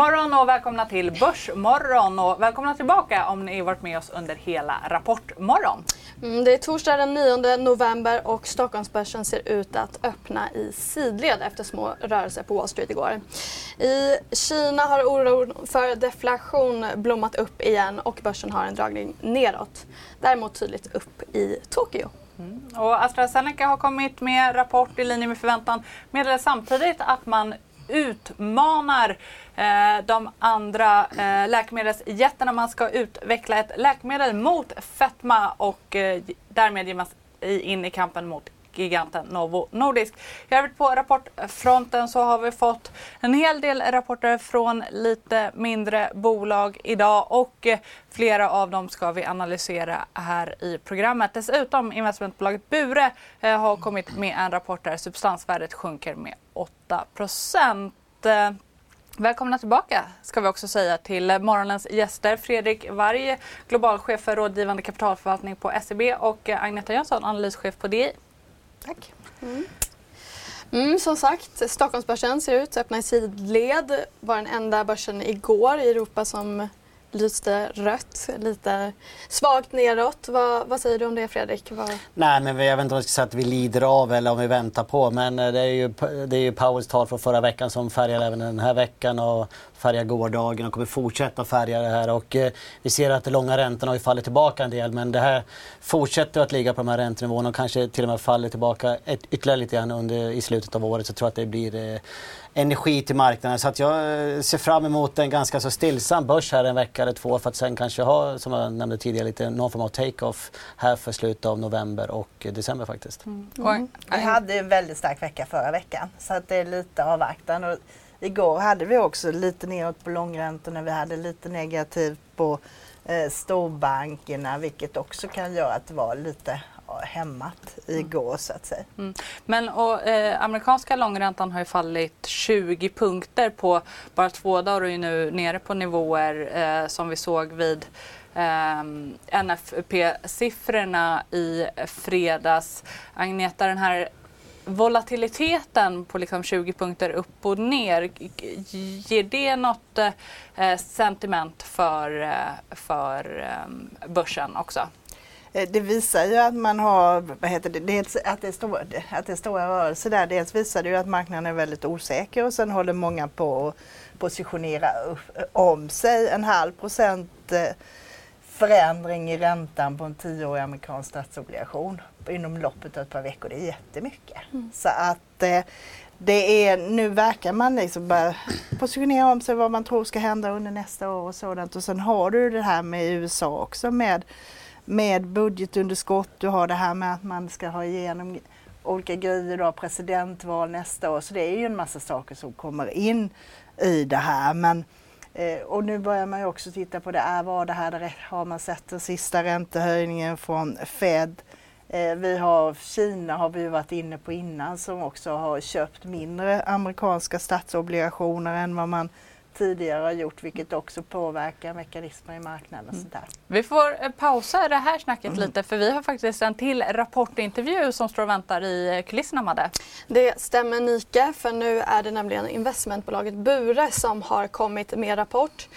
morgon och välkomna till Börsmorgon och välkomna tillbaka om ni varit med oss under hela Rapportmorgon. Mm, det är torsdag den 9 november och Stockholmsbörsen ser ut att öppna i sidled efter små rörelser på Wall Street igår. I Kina har oron för deflation blommat upp igen och börsen har en dragning neråt. Däremot tydligt upp i Tokyo. Mm. Och AstraZeneca har kommit med rapport i linje med förväntan meddelar samtidigt att man utmanar eh, de andra eh, läkemedelsjättarna. Man ska utveckla ett läkemedel mot fetma och eh, därmed ge in i kampen mot giganten Novo Nordisk. I övrigt på rapportfronten så har vi fått en hel del rapporter från lite mindre bolag idag och eh, flera av dem ska vi analysera här i programmet. Dessutom investmentbolaget Bure eh, har kommit med en rapport där substansvärdet sjunker med 8 Välkomna tillbaka ska vi också säga till morgonens gäster. Fredrik Varg, globalchef för rådgivande kapitalförvaltning på SEB och eh, Agneta Jönsson, analyschef på DI. Tack. Mm. Mm, som sagt, Stockholmsbörsen ser ut att öppna i sidled. var den enda börsen igår i Europa som lyste rött, lite svagt neråt. Vad, vad säger du om det Fredrik? Vad... Nej, men jag vet inte om jag ska säga att vi lider av eller om vi väntar på. Men eh, det är ju, det är ju Powells tal från förra veckan som färgar även den här veckan och färgar gårdagen och kommer fortsätta färga det här. Och eh, vi ser att de långa räntorna har ju fallit tillbaka en del men det här fortsätter att ligga på de här räntenivåerna och kanske till och med faller tillbaka ett, ytterligare lite grann under, i slutet av året. Så jag tror att det blir eh, energi till marknaden. Så att jag eh, ser fram emot en ganska så stillsam börs här en vecka eller två för att sen kanske ha, som jag nämnde tidigare, lite någon form av take-off här för slutet av november och december faktiskt. Mm. Mm. Vi hade en väldigt stark vecka förra veckan så att det är lite avvaktan. Och igår hade vi också lite neråt på långräntorna. Vi hade lite negativt på eh, storbankerna vilket också kan göra att det var lite hämmat igår så att säga. Mm. Men och, eh, amerikanska långräntan har ju fallit 20 punkter på bara två dagar och är nu nere på nivåer eh, som vi såg vid eh, NFP-siffrorna i fredags. Agneta, den här volatiliteten på liksom 20 punkter upp och ner, ger det något eh, sentiment för, eh, för eh, börsen också? Eh, det visar ju att man har, vad heter det, dels att det är stora, att det är stora rörelser där. Dels visar det ju att marknaden är väldigt osäker och sen håller många på att positionera om sig. En halv procent eh, förändring i räntan på en tioårig amerikansk statsobligation inom loppet av ett par veckor. Det är jättemycket. Mm. Så att eh, det är, nu verkar man liksom börja positionera om sig vad man tror ska hända under nästa år och sådant. Och sen har du det här med USA också med med budgetunderskott, du har det här med att man ska ha igenom olika grejer, du har presidentval nästa år. Så det är ju en massa saker som kommer in i det här. Men, eh, och nu börjar man ju också titta på det, äh, är var det här, har man sett den sista räntehöjningen från Fed? Eh, vi har Kina har vi varit inne på innan som också har köpt mindre amerikanska statsobligationer än vad man tidigare har gjort vilket också påverkar mekanismer i marknaden. Och sånt där. Vi får eh, pausa det här snacket mm. lite för vi har faktiskt en till rapportintervju som står och väntar i eh, kulisserna Madde. Det stämmer Nika för nu är det nämligen investmentbolaget Bure som har kommit med rapport.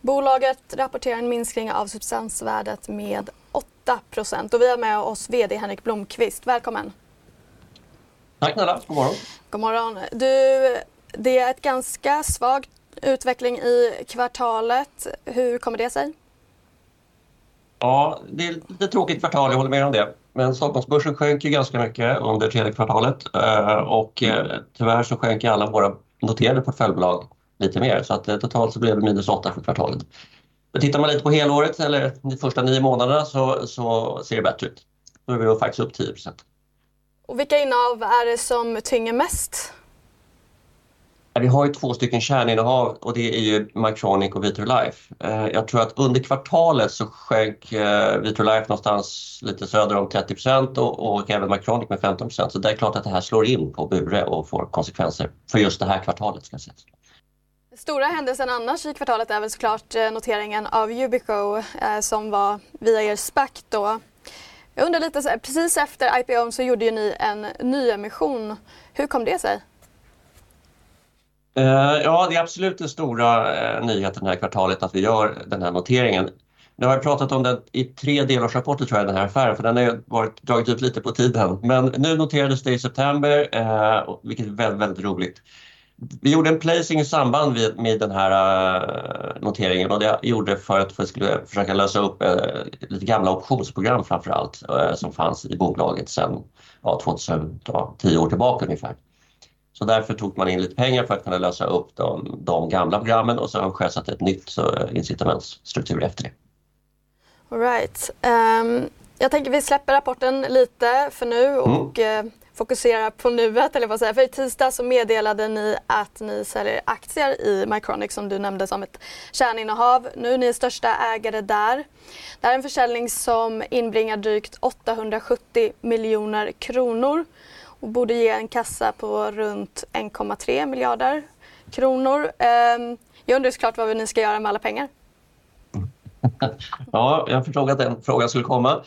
Bolaget rapporterar en minskning av substansvärdet med 8 och vi har med oss VD Henrik Blomqvist. Välkommen! Tack Nella, god morgon! God morgon! Du, det är ett ganska svagt utveckling i kvartalet. Hur kommer det sig? Ja, det är lite tråkigt kvartal, jag håller med om det. Men Stockholmsbörsen sjönk ju ganska mycket under tredje kvartalet eh, och eh, tyvärr så sjönk alla våra noterade portföljbolag lite mer så att eh, totalt så blev det minus 8 för kvartalet. Men tittar man lite på helåret eller de första nio månaderna så, så ser det bättre ut. Då är vi faktiskt upp 10 Och vilka innehav är det som tynger mest? Vi har ju två stycken kärninnehav och det är ju Mycronic och Vitrolife. Eh, jag tror att under kvartalet så sjönk eh, Vitrolife någonstans lite söder om 30 och, och även Mycronic med 15% Så det är klart att det här slår in på Bure och får konsekvenser för just det här kvartalet. Ska jag säga. Stora händelsen annars i kvartalet är väl såklart eh, noteringen av Yubico som var via er SPAC då. Jag undrar lite, precis efter IPO så gjorde ju ni en nyemission. Hur kom det sig? Eh, ja, det är absolut den stora eh, nyheten det här kvartalet att vi gör den här noteringen. Nu har jag pratat om den i tre delårsrapporter tror jag, den här affären, för den har varit, dragit ut lite på tiden. Men nu noterades det i september, eh, vilket är väldigt, väldigt roligt. Vi gjorde en placing i samband med, med den här eh, noteringen och det gjorde för att vi skulle försöka lösa upp lite gamla optionsprogram framför allt som fanns i bolaget sedan ja, 2010 år tillbaka ungefär. Så därför tog man in lite pengar för att kunna lösa upp de, de gamla programmen och så har de sjösatt ett nytt så, incitamentsstruktur efter det. All right. Um, jag tänker vi släpper rapporten lite för nu mm. och mm. fokuserar på nuet. Eller vad säger. För i tisdag så meddelade ni att ni säljer aktier i Mycronic som du nämnde som ett kärninnehav. Nu är ni största ägare där. Det här är en försäljning som inbringar drygt 870 miljoner kronor och borde ge en kassa på runt 1,3 miljarder kronor. Ehm, jag undrar såklart vad ni ska göra med alla pengar. Ja, jag förstod att den frågan skulle komma.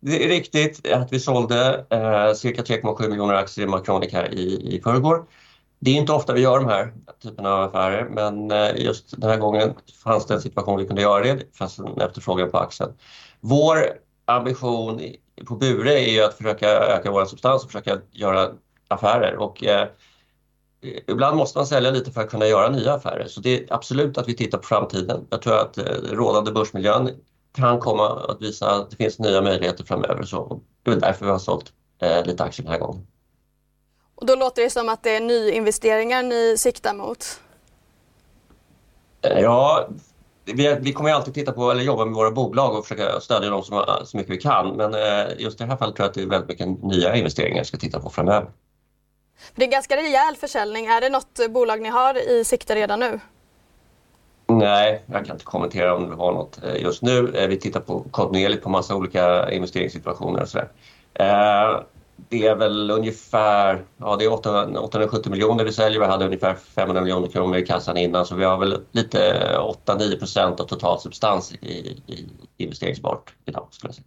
Det är riktigt att vi sålde eh, cirka 3,7 miljoner aktier i Macronic här i, i förrgår. Det är inte ofta vi gör de här typen av affärer men eh, just den här gången fanns det en situation vi kunde göra det, Det fanns en efterfrågan på aktien. Vår ambition på Bure är ju att försöka öka vår substans och försöka göra affärer. Och, eh, ibland måste man sälja lite för att kunna göra nya affärer. Så det är absolut att vi tittar på framtiden. Jag tror att eh, rådande börsmiljön kan komma att visa att det finns nya möjligheter framöver. Så det är därför vi har sålt eh, lite aktier den här gången. Och då låter det som att det är nyinvesteringar ni siktar mot? Ja, vi, vi kommer alltid titta på eller jobba med våra bolag och försöka stödja dem så, så mycket vi kan. Men eh, just i det här fallet tror jag att det är väldigt mycket nya investeringar vi ska titta på framöver. Det är en ganska rejäl försäljning. Är det något bolag ni har i sikte redan nu? Nej, jag kan inte kommentera om vi har något eh, just nu. Eh, vi tittar på kontinuerligt på massa olika investeringssituationer och sådär det är väl ungefär ja, det är 870 miljoner vi säljer. Vi hade ungefär 500 miljoner kronor i kassan innan så vi har väl lite 8-9 procent av total substans i, i investeringsbart idag skulle säga.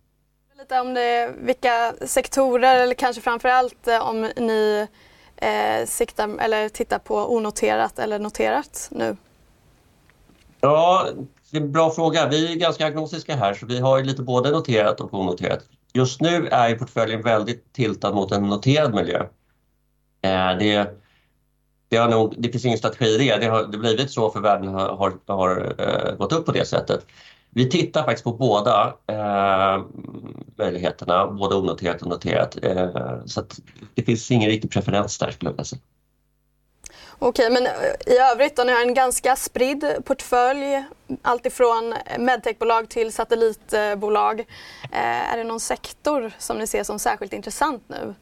Lite om det, vilka sektorer eller kanske framför allt eh, om ni eh, siktar eller tittar på onoterat eller noterat nu? Ja, det är en bra fråga. Vi är ganska agnostiska här så vi har lite både noterat och onoterat. Just nu är portföljen väldigt tiltad mot en noterad miljö. Eh, det, det, har nog, det finns ingen strategi i det. Det har det blivit så för världen har, har, har eh, gått upp på det sättet. Vi tittar faktiskt på båda eh, möjligheterna, både onoterat och noterat. Eh, så det finns ingen riktig preferens där skulle jag säga. Okej, men eh, i övrigt då, ni har en ganska spridd portfölj, alltifrån medtechbolag till satellitbolag. Eh, är det någon sektor som ni ser som särskilt intressant nu?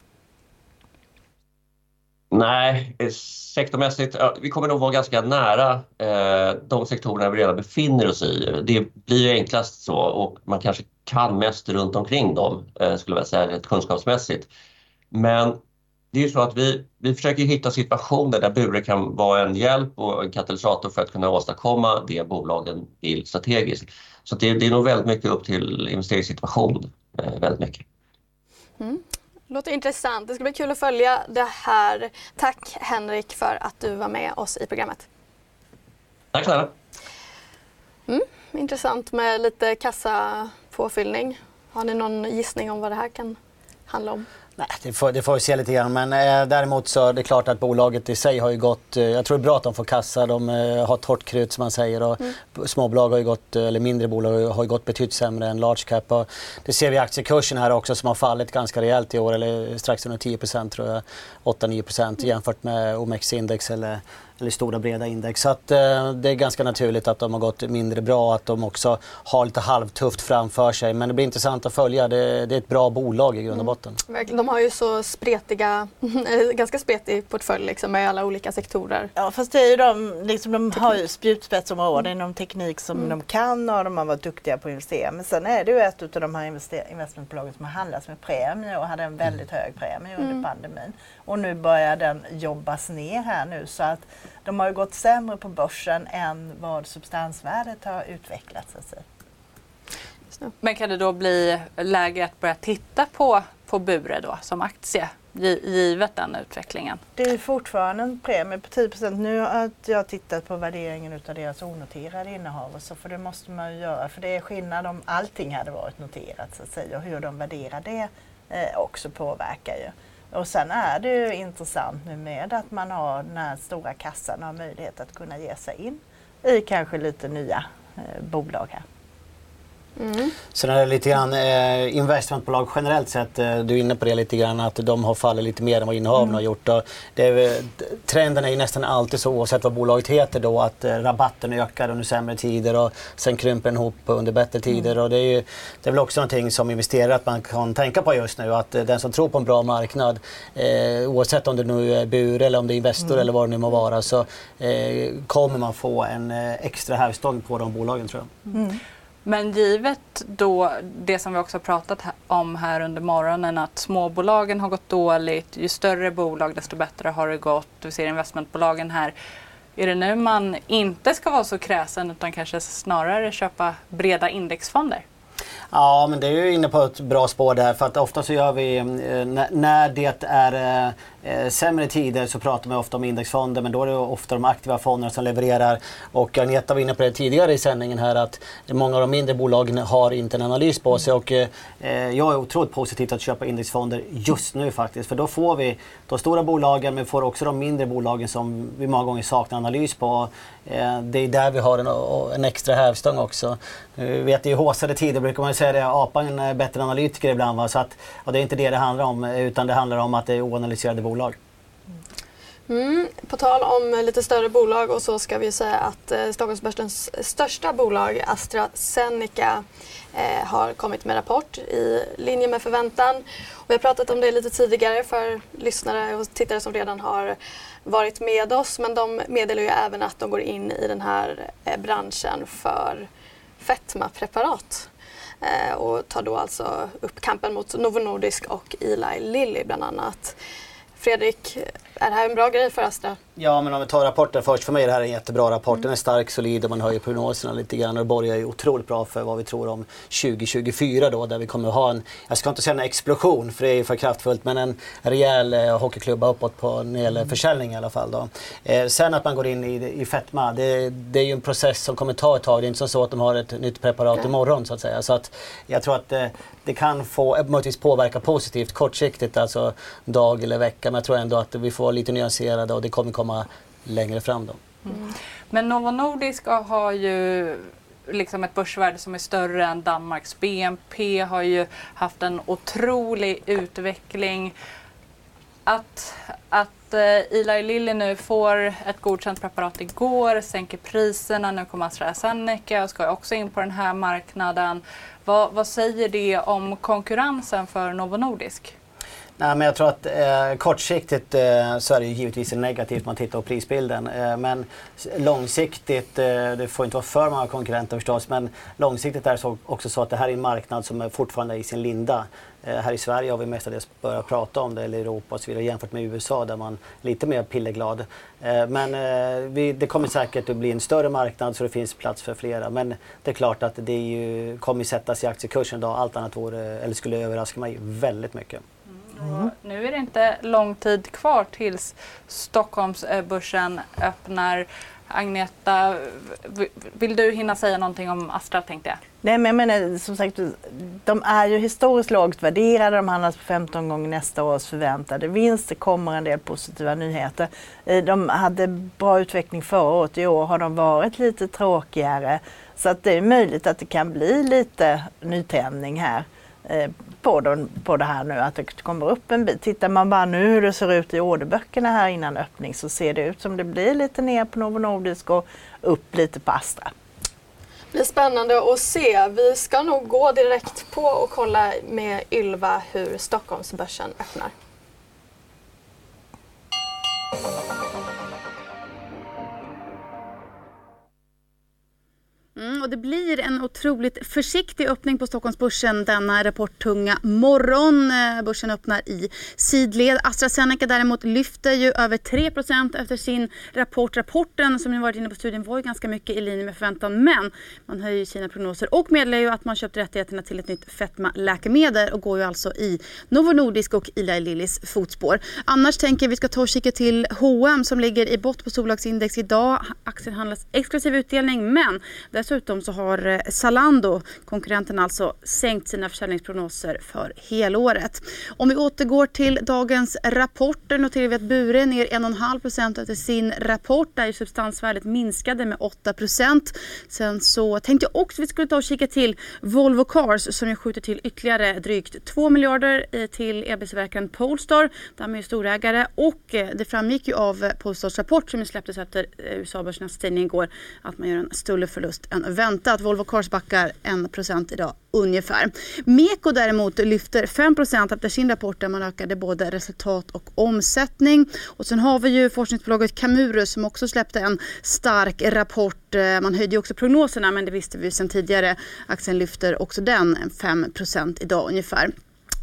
Nej, eh, sektormässigt, vi kommer nog vara ganska nära eh, de sektorerna vi redan befinner oss i. Det blir ju enklast så och man kanske kan mest runt omkring dem, eh, skulle jag säga, kunskapsmässigt. Men det är ju så att vi, vi försöker hitta situationer där Bure kan vara en hjälp och en katalysator för att kunna åstadkomma det bolagen vill strategiskt. Så det, det är nog väldigt mycket upp till investeringssituation. Eh, väldigt mycket. Mm. Låter intressant. Det ska bli kul att följa det här. Tack Henrik för att du var med oss i programmet. Tack snälla. Mm, intressant med lite kassapåfyllning. Har ni någon gissning om vad det här kan handla om? Nej, det får, det får vi se lite grann. Men eh, däremot så är det klart att bolaget i sig har ju gått... Eh, jag tror det är bra att de får kassa. De eh, har torrt krut som man säger. Och mm. Småbolag har ju gått, eller mindre bolag har ju gått betydligt sämre än large cap. Och det ser vi i aktiekursen här också som har fallit ganska rejält i år. Eller strax under 10 tror jag. 8-9 mm. jämfört med OMX-index eller eller stora breda index. Så att, eh, det är ganska naturligt att de har gått mindre bra, att de också har lite halvtufft framför sig. Men det blir intressant att följa. Det, det är ett bra bolag i grund och botten. Mm. de har ju så spretiga, ganska spretig portfölj liksom, med alla olika sektorer. Ja fast det är ju de, liksom, de har ju spjutspetsområden inom teknik som mm. de kan och de har varit duktiga på att investera. Men sen är det ju ett av de här investmentbolagen som har handlats med premie och hade en väldigt mm. hög premie under mm. pandemin. Och nu börjar den jobbas ner här nu så att de har ju gått sämre på börsen än vad substansvärdet har utvecklats. Alltså. Men kan det då bli läge att börja titta på, på Bure då som aktie? givet den utvecklingen? Det är fortfarande en premie på 10 Nu har jag tittat på värderingen av deras onoterade innehav och så för det måste man ju göra för det är skillnad om allting hade varit noterat så att säga och hur de värderar det eh, också påverkar ju. Och sen är det ju intressant nu med att man har den här stora kassan och har möjlighet att kunna ge sig in i kanske lite nya eh, bolag här. Mm. Sen är det lite grann eh, investmentbolag generellt sett, eh, du är inne på det lite grann, att de har fallit lite mer än vad innehaven mm. har gjort. Och det är, trenden är ju nästan alltid så oavsett vad bolaget heter då att eh, rabatten ökar under sämre tider och sen krymper den ihop under bättre mm. tider. Mm. Och det, är ju, det är väl också någonting som investerare att man kan tänka på just nu att eh, den som tror på en bra marknad eh, oavsett om det nu är Bure eller om det är Investor mm. eller vad det nu må vara så eh, kommer man få en extra hävstång på de bolagen tror jag. Men givet då det som vi också pratat om här under morgonen att småbolagen har gått dåligt, ju större bolag desto bättre har det gått. Vi ser investmentbolagen här. Är det nu man inte ska vara så kräsen utan kanske snarare köpa breda indexfonder? Ja, men det är ju inne på ett bra spår där för att ofta så gör vi, eh, när det är eh, eh, sämre tider så pratar man ofta om indexfonder men då är det ofta de aktiva fonderna som levererar. Och Agneta var inne på det tidigare i sändningen här att många av de mindre bolagen har inte en analys på sig och eh, eh jag är otroligt positiv till att köpa indexfonder just nu faktiskt. För då får vi de stora bolagen men får också de mindre bolagen som vi många gånger saknar analys på. Eh, det är där vi har en, en extra hävstång också. Eh, vi vet i håsade tider brukar man säga det, apan är bättre analytiker ibland. Va? Så att, och det är inte det det handlar om utan det handlar om att det är oanalyserade bolag bolag. Mm, på tal om lite större bolag och så ska vi säga att eh, Stockholmsbörsens största bolag AstraZeneca eh, har kommit med rapport i linje med förväntan. Och vi har pratat om det lite tidigare för lyssnare och tittare som redan har varit med oss men de meddelar ju även att de går in i den här eh, branschen för fetmapreparat eh, och tar då alltså upp kampen mot Novo Nordisk och Eli Lilly bland annat. Fredrik, är det här en bra grej för Astra? Ja, men om vi tar rapporten först. För mig är det här en jättebra rapport. Mm. Den är stark, solid och man höjer prognoserna lite grann. Och det borgar ju otroligt bra för vad vi tror om 2024 då, där vi kommer att ha en, jag ska inte säga en explosion för det är ju för kraftfullt, men en rejäl eh, hockeyklubba uppåt på när det gäller mm. försäljning i alla fall. Då. Eh, sen att man går in i, i fetma, det, det, är ju en process som kommer ta ett tag. Det är inte så att de har ett nytt preparat okay. imorgon så att säga. Så att jag tror att eh, det kan få, möjligtvis påverka positivt kortsiktigt, alltså dag eller vecka. Men jag tror ändå att vi får lite nyanserade och det kommer komma längre fram. Då. Mm. Men Novo Nordisk har ju liksom ett börsvärde som är större än Danmarks BNP, har ju haft en otrolig utveckling. Att, att eh, Eli Lilly nu får ett godkänt preparat igår, sänker priserna, nu kommer AstraZeneca och ska också in på den här marknaden. Vad, vad säger det om konkurrensen för Novo Nordisk? Nej, men jag tror att eh, kortsiktigt eh, så är det givetvis negativt om man tittar på prisbilden. Eh, men långsiktigt, eh, det får inte vara för många konkurrenter förstås, men långsiktigt är det så, också så att det här är en marknad som är fortfarande i sin linda. Eh, här i Sverige har vi mestadels börjat prata om det, eller Europa och så vidare, jämfört med USA där man är lite mer pillerglad. Eh, men eh, vi, det kommer säkert att bli en större marknad så det finns plats för flera. Men det är klart att det ju, kommer sättas i aktiekursen idag. Allt annat vore, eller skulle överraska mig väldigt mycket. Mm. Nu är det inte lång tid kvar tills Stockholmsbörsen öppnar. Agneta, vill du hinna säga någonting om Astra tänkte jag? Nej men jag menar som sagt, de är ju historiskt lågt värderade. De handlas på 15 gånger nästa års förväntade vinst. Det kommer en del positiva nyheter. Eh, de hade bra utveckling förra året. I år har de varit lite tråkigare. Så att det är möjligt att det kan bli lite nytändning här. På, den, på det här nu, att det kommer upp en bit. Tittar man bara nu hur det ser ut i orderböckerna här innan öppning så ser det ut som det blir lite ner på Novo Nordisk och upp lite på Astra. Det är spännande att se. Vi ska nog gå direkt på och kolla med Ylva hur Stockholmsbörsen öppnar. Mm, och det blir en otroligt försiktig öppning på Stockholmsbörsen denna rapporttunga morgon. Eh, börsen öppnar i sidled. AstraZeneca däremot lyfter ju över 3% efter sin rapport. Rapporten som ni varit inne på studien var ju ganska mycket i linje med förväntan men man höjer sina prognoser och meddelar ju att man köpt rättigheterna till ett nytt fetmaläkemedel och går ju alltså i Novo Nordisk och Eli Lillys fotspår. Annars tänker vi ska ta och kika till H&M som ligger i bott på storbolagsindex idag. Aktien handlas exklusiv utdelning men Dessutom så har eh, Zalando, konkurrenten alltså, sänkt sina försäljningsprognoser för helåret. Om vi återgår till dagens rapporter noterar vi att Bure ner 1,5% efter sin rapport där substansvärdet minskade med 8% Sen så tänkte jag också att vi skulle ta och kika till Volvo Cars som ju skjuter till ytterligare drygt 2 miljarder eh, till EB-tillverkaren Polestar. Där man är storägare och eh, det framgick ju av Polestars rapport som släpptes efter USA-börsens tidning igår att man gör en större förlust än väntat. Volvo Cars backar 1% idag ungefär. Meko däremot lyfter 5% efter sin rapport där man ökade både resultat och omsättning. Och sen har vi ju forskningsbolaget Camurus som också släppte en stark rapport. Eh, man höjde ju också prognoserna men det visste vi sedan tidigare. Aktien lyfter också den 5% idag ungefär.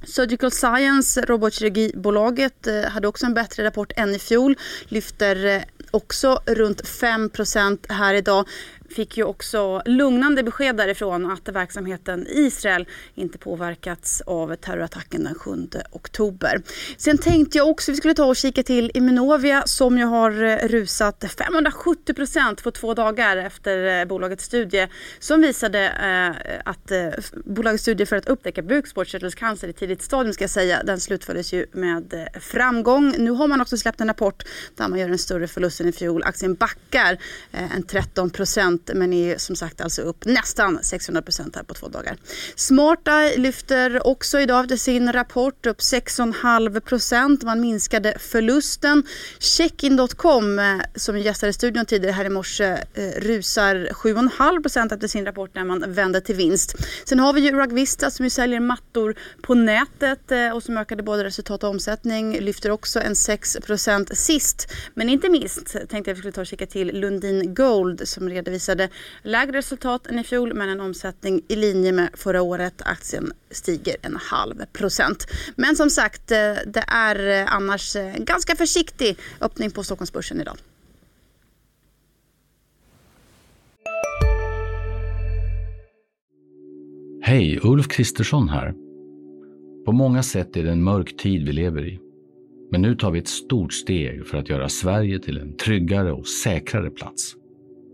Surgical Science, robotkirurgibolaget, eh, hade också en bättre rapport än i fjol. Lyfter eh, också runt 5% här idag fick ju också lugnande besked därifrån att verksamheten i Israel inte påverkats av terrorattacken den 7 oktober. Sen tänkte jag också att vi skulle ta och kika till Immunovia som ju har eh, rusat 570 procent på två dagar efter eh, bolagets studie som visade eh, att bolagets studie för att upptäcka bukspottkörtelcancer i tidigt stadium ska jag säga, den slutfördes ju med framgång. Nu har man också släppt en rapport där man gör en större förlust än i fjol. Aktien backar en 13 procent men är som sagt alltså upp nästan 600 här på två dagar. Smarta lyfter också idag efter sin rapport upp 6,5% Man minskade förlusten. Checkin.com eh, som gästade studion tidigare här i morse eh, rusar 7,5% efter sin rapport när man vände till vinst. Sen har vi ju Rugvista som ju säljer mattor på nätet eh, och som ökade både resultat och omsättning. Lyfter också en 6% sist. Men inte minst tänkte jag att vi skulle ta och kika till Lundin Gold som redovisar visade lägre resultat än i fjol men en omsättning i linje med förra året. Aktien stiger en halv procent. Men som sagt, eh, det är eh, annars en ganska försiktig öppning på Stockholmsbörsen idag. Hej, Ulf Kristersson här. På många sätt är det en mörk tid vi lever i. Men nu tar vi ett stort steg för att göra Sverige till en tryggare och säkrare plats.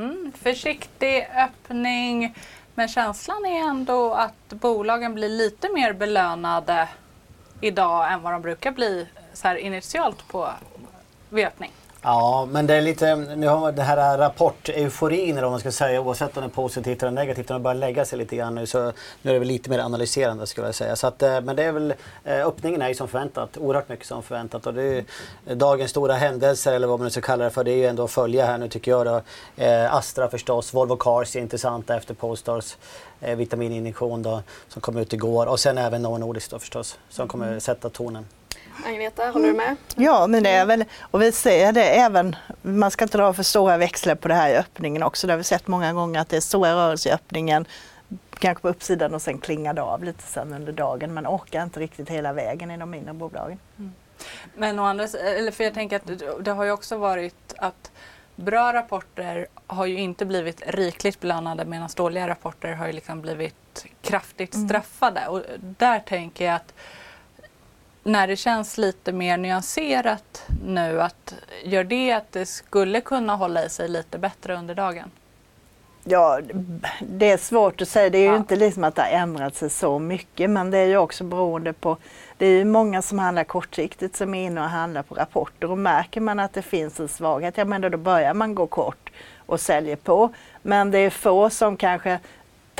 Mm, försiktig öppning. Men känslan är ändå att bolagen blir lite mer belönade idag än vad de brukar bli så här initialt på vid öppning. Ja, men det är lite, nu har den här rapport-euforin eller vad man ska säga oavsett om den är positivt eller negativt, den har börjat lägga sig lite grann nu så nu är det väl lite mer analyserande skulle jag säga. Så att, eh, men det är väl, eh, öppningen är ju som förväntat, oerhört mycket som förväntat och det är ju, dagens stora händelser eller vad man nu ska kalla det för, det är ju ändå att följa här nu tycker jag då. Eh, Astra förstås, Volvo Cars är intressanta efter Polestars vitamininjektion då som kom ut igår och sen även Novo Nordisk då förstås som kommer sätta tonen. Agneta, håller du med? Ja, men det är väl, och vi ser det även, man ska inte dra för stora växlar på det här i öppningen också. Det har vi sett många gånger att det är stora rörelser i öppningen, kanske på uppsidan och sen klingar det av lite sen under dagen. Man orkar inte riktigt hela vägen i de mindre bolagen. Mm. Men å andra, eller för jag tänker att det har ju också varit att bra rapporter har ju inte blivit rikligt belönade medan dåliga rapporter har ju liksom blivit kraftigt mm. straffade. Mm. Och där tänker jag att när det känns lite mer nyanserat nu, att gör det att det skulle kunna hålla i sig lite bättre under dagen? Ja, det är svårt att säga. Det är ju ja. inte liksom att det har ändrat sig så mycket men det är ju också beroende på det är ju många som handlar kortsiktigt som är inne och handlar på rapporter och märker man att det finns en svaghet, ja men då börjar man gå kort och säljer på. Men det är få som kanske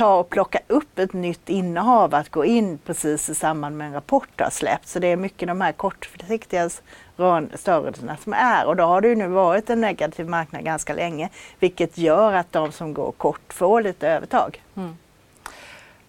ta och plocka upp ett nytt innehav att gå in precis i samband med en rapport har släppts. Så det är mycket de här kortsiktiga störelserna som är och då har det ju nu varit en negativ marknad ganska länge vilket gör att de som går kort får lite övertag. Mm.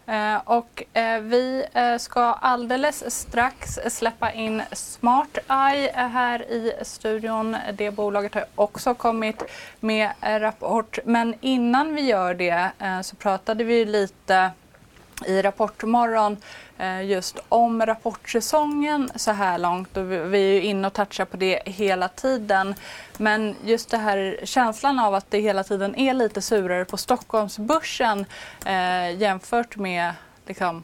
Eh, och eh, vi eh, ska alldeles strax släppa in Smart Eye här i studion. Det bolaget har också kommit med rapport. Men innan vi gör det eh, så pratade vi lite i Rapportmorgon just om rapportsäsongen så här långt och vi är ju inne och touchar på det hela tiden. Men just det här känslan av att det hela tiden är lite surare på Stockholmsbörsen eh, jämfört med liksom,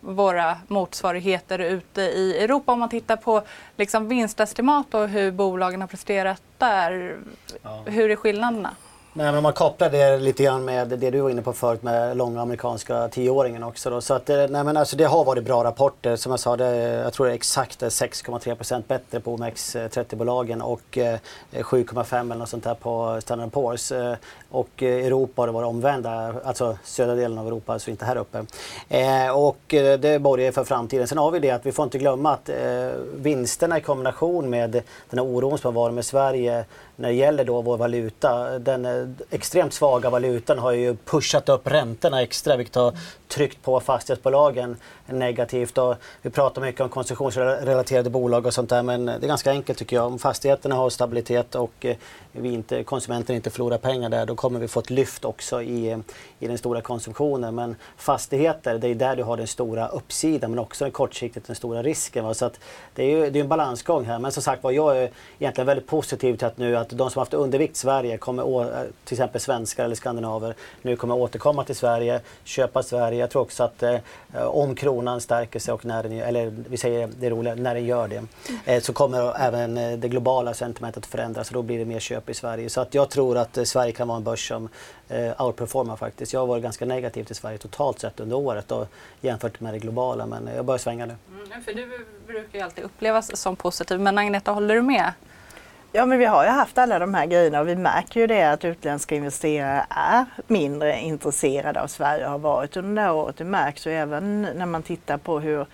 våra motsvarigheter ute i Europa. Om man tittar på liksom, vinstestimat och hur bolagen har presterat där. Ja. Hur är skillnaderna? Nej, men om man kopplar det lite grann med det du var inne på förut med långa amerikanska tioåringen också. Då. Så att, eh, nej, men alltså det har varit bra rapporter. Som jag sa, det, jag tror det är exakt 6,3% bättre på OMX30-bolagen eh, och eh, 7,5 eller något sånt där på Standard Poor's. Eh, och eh, Europa har det varit omvända, alltså södra delen av Europa, alltså inte här uppe. Eh, och eh, det borgar för framtiden. Sen har vi det att vi får inte glömma att eh, vinsterna i kombination med den här oron som har varit med Sverige när det gäller då vår valuta. Den eh, extremt svaga valutan har ju pushat upp räntorna extra vilket har tryckt på fastighetsbolagen negativt. Och vi pratar mycket om konsumtionsrelaterade bolag och sånt där men det är ganska enkelt tycker jag. Om fastigheterna har stabilitet och vi inte, konsumenten inte förlorar pengar där då kommer vi få ett lyft också i, i den stora konsumtionen. Men fastigheter, det är där du har den stora uppsidan men också kortsiktigt den stora risken. Va? Så att det är ju det är en balansgång här. Men som sagt var, jag är egentligen väldigt positiv till att nu att de som haft undervikt i Sverige, kommer, till exempel svenskar eller skandinaver, nu kommer återkomma till Sverige, köpa Sverige. Jag tror också att eh, om kronan stärker sig och när den, eller vi säger det roliga, när den gör det, eh, så kommer även eh, det globala sentimentet att förändras och då blir det mer köp i Sverige. Så att jag tror att eh, Sverige kan vara en börs som eh, outperformar faktiskt. Jag har varit ganska negativ till Sverige totalt sett under året och jämfört med det globala men jag börjar svänga nu. Mm, för du brukar ju alltid upplevas som positiv men Agneta, håller du med? Ja men vi har ju haft alla de här grejerna och vi märker ju det att utländska investerare är mindre intresserade av Sverige och har varit under det här året. Det märks ju även när man tittar på hur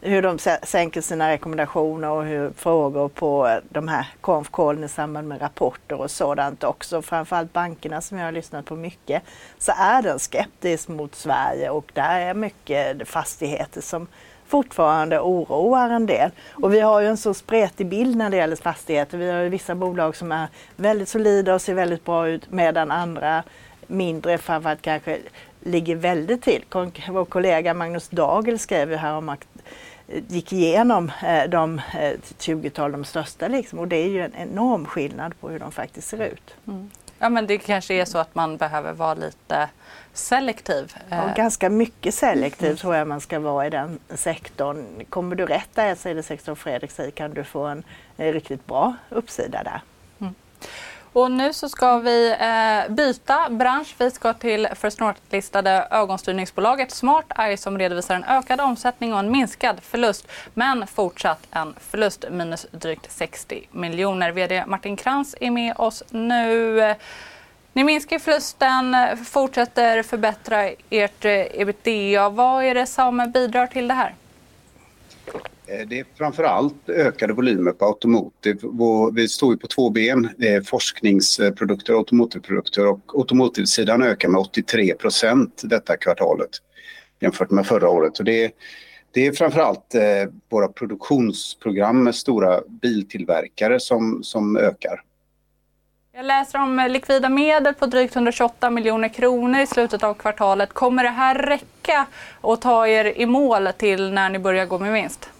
hur de sänker sina rekommendationer och hur frågor på eh, de här konf i samband med rapporter och sådant också. Framförallt bankerna som jag har lyssnat på mycket så är den skeptisk mot Sverige och där är mycket fastigheter som fortfarande oroar en del. Och vi har ju en så spretig bild när det gäller fastigheter. Vi har ju vissa bolag som är väldigt solida och ser väldigt bra ut medan andra mindre framförallt kanske ligger väldigt till. Vår kollega Magnus Dagel skrev ju här om att gick igenom eh, de 20-tal eh, de största liksom. och det är ju en enorm skillnad på hur de faktiskt ser ut. Mm. Ja men det kanske är så att man behöver vara lite selektiv. Ja, eh. ganska mycket selektiv mm. tror jag man ska vara i den sektorn. Kommer du rätt där, säger det sektorn Fredrik säger, kan du få en, en riktigt bra uppsida där. Och nu så ska vi eh, byta bransch. Vi ska till First North-listade ögonstyrningsbolaget Smart Eye som redovisar en ökad omsättning och en minskad förlust. Men fortsatt en förlust minus drygt 60 miljoner. VD Martin Krantz är med oss nu. Ni minskar förlusten, fortsätter förbättra ert eh, ebitda. Vad är det som bidrar till det här? Eh, det är framförallt ökade volymer på automotive. Vi står ju på två ben, eh, forskningsprodukter och Automotiveprodukter. och automotivsidan ökar med 83 procent detta kvartalet jämfört med förra året. Och det, det är framförallt eh, våra produktionsprogram med stora biltillverkare som, som ökar. Jag läser om likvida medel på drygt 128 miljoner kronor i slutet av kvartalet. Kommer det här räcka och ta er i mål till när ni börjar gå med vinst?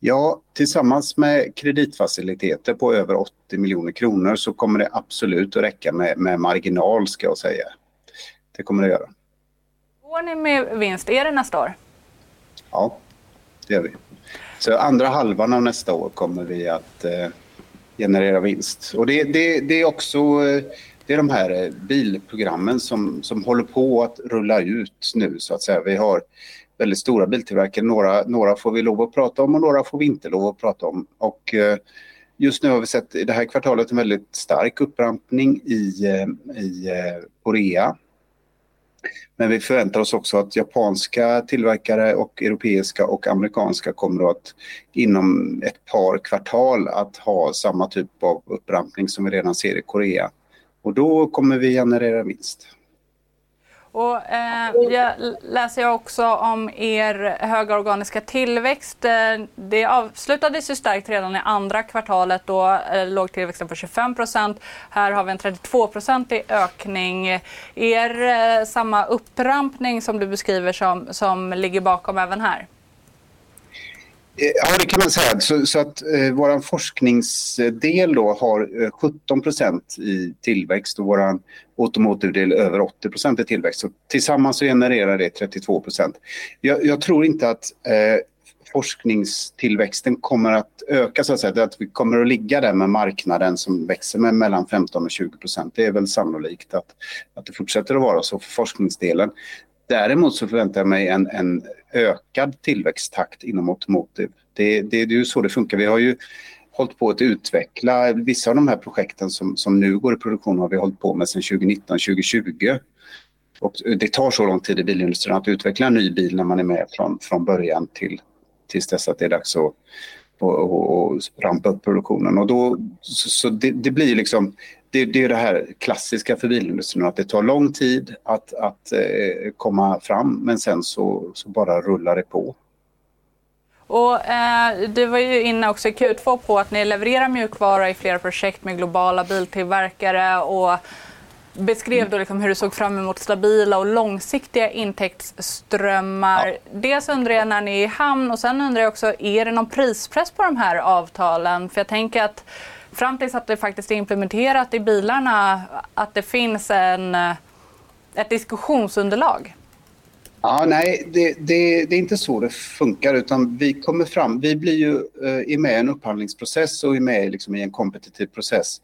Ja, tillsammans med kreditfaciliteter på över 80 miljoner kronor så kommer det absolut att räcka med, med marginal ska jag säga. Det kommer det göra. Går ni med vinst? Är det nästa år? Ja, det gör vi. Så andra halvan av nästa år kommer vi att eh, generera vinst. Och det, det, det är också eh, det är de här eh, bilprogrammen som, som håller på att rulla ut nu så att säga. Vi har väldigt stora biltillverkare. Några, några får vi lov att prata om och några får vi inte lov att prata om. Och eh, just nu har vi sett i det här kvartalet en väldigt stark upprampning i, eh, i eh, Korea. Men vi förväntar oss också att japanska tillverkare och europeiska och amerikanska kommer att inom ett par kvartal att ha samma typ av upprampning som vi redan ser i Korea. Och då kommer vi generera vinst. Och, eh, jag läser också om er höga organiska tillväxt. Eh, det avslutades ju starkt redan i andra kvartalet. Då eh, låg tillväxten på 25 procent. Här har vi en 32 procentig ökning. Är eh, samma upprampning som du beskriver som, som ligger bakom även här? Eh, ja, det kan man säga. Så, så att eh, vår forskningsdel då har eh, 17 procent i tillväxt och vår automotive-del över 80 procent i tillväxt. Så tillsammans så genererar det 32 procent. Jag, jag, tror inte att eh, forskningstillväxten kommer att öka så att säga. Att vi kommer att ligga där med marknaden som växer med mellan 15 och 20 procent. Det är väl sannolikt att, att det fortsätter att vara så för forskningsdelen. Däremot så förväntar jag mig en, en ökad tillväxttakt inom automotive. Det, det, det är ju så det funkar. Vi har ju hållit på att utveckla vissa av de här projekten som, som nu går i produktion har vi hållit på med sedan 2019-2020. Och det tar så lång tid i bilindustrin att utveckla en ny bil när man är med från, från början till tills dess att det är dags att och, och, och rampa upp produktionen. Och då, så, så det, det, blir liksom det, det är det här klassiska för bilindustrin, att det tar lång tid att, att eh, komma fram men sen så, så bara rullar det på. Och, eh, du var ju inne också i Q2 på att ni levererar mjukvara i flera projekt med globala biltillverkare och beskrev då liksom hur du såg fram emot stabila och långsiktiga intäktsströmmar. Ja. Dels undrar jag när ni är i hamn och sen undrar jag också, är det någon prispress på de här avtalen? För jag tänker att fram tills att det faktiskt är implementerat i bilarna att det finns en, eh, ett diskussionsunderlag? Ja, nej, det, det, det, är inte så det funkar utan vi kommer fram, vi blir ju eh, med i en upphandlingsprocess och är med liksom, i en kompetitiv process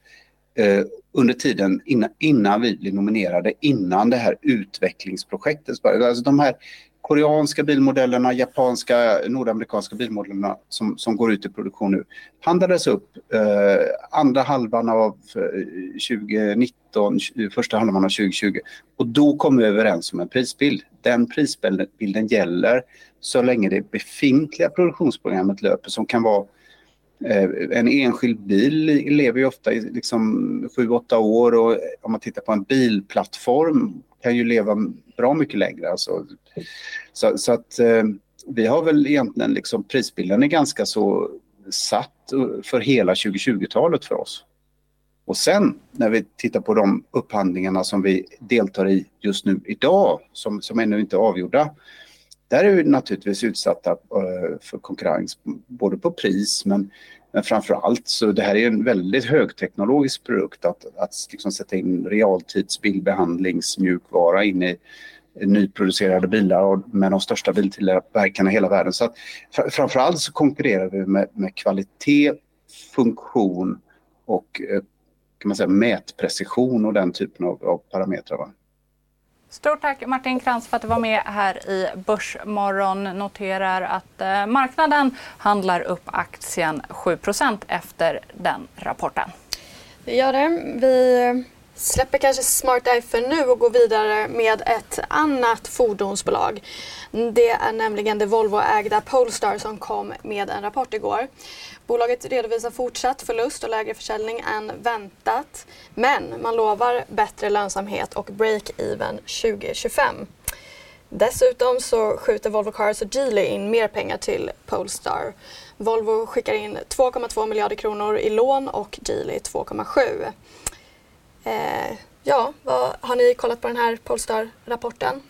eh, under tiden innan, innan, vi blir nominerade, innan det här utvecklingsprojektet börjar. Alltså de här koreanska bilmodellerna, japanska, nordamerikanska bilmodellerna som, som går ut i produktion nu handlades upp eh, andra halvan av eh, 2019, första halvan av 2020 och då kom vi överens om en prisbild. Den prisbilden gäller så länge det befintliga produktionsprogrammet löper som kan vara Eh, en enskild bil lever ju ofta i liksom 7-8 år och om man tittar på en bilplattform kan ju leva bra mycket längre. Alltså. Så, så att eh, vi har väl egentligen liksom prisbilden är ganska så satt för hela 2020-talet för oss. Och sen när vi tittar på de upphandlingarna som vi deltar i just nu idag, som, som ännu inte är avgjorda, där är vi naturligtvis utsatta eh, för konkurrens både på pris men, men framför allt så det här är en väldigt högteknologisk produkt att, att liksom sätta in realtidsbildbehandlingsmjukvara in i nyproducerade bilar med de största biltillverkarna i hela världen. Så att, framförallt så konkurrerar vi med, med kvalitet, funktion och eh, kan man säga, mätprecision och den typen av, av parametrar. Va? Stort tack Martin Krantz för att du var med här i Börsmorgon. Noterar att eh, marknaden handlar upp aktien 7% efter den rapporten. Det gör det. Vi släpper kanske Smart Eye för nu och går vidare med ett annat fordonsbolag. Det är nämligen det Volvo-ägda Polestar som kom med en rapport igår. Bolaget redovisar fortsatt förlust och lägre försäljning än väntat. Men man lovar bättre lönsamhet och break-even 2025. Dessutom så skjuter Volvo Cars och Geely in mer pengar till Polestar. Volvo skickar in 2,2 miljarder kronor i lån och Geely 2,7. Eh, ja, vad, har ni kollat på den här Polestar-rapporten?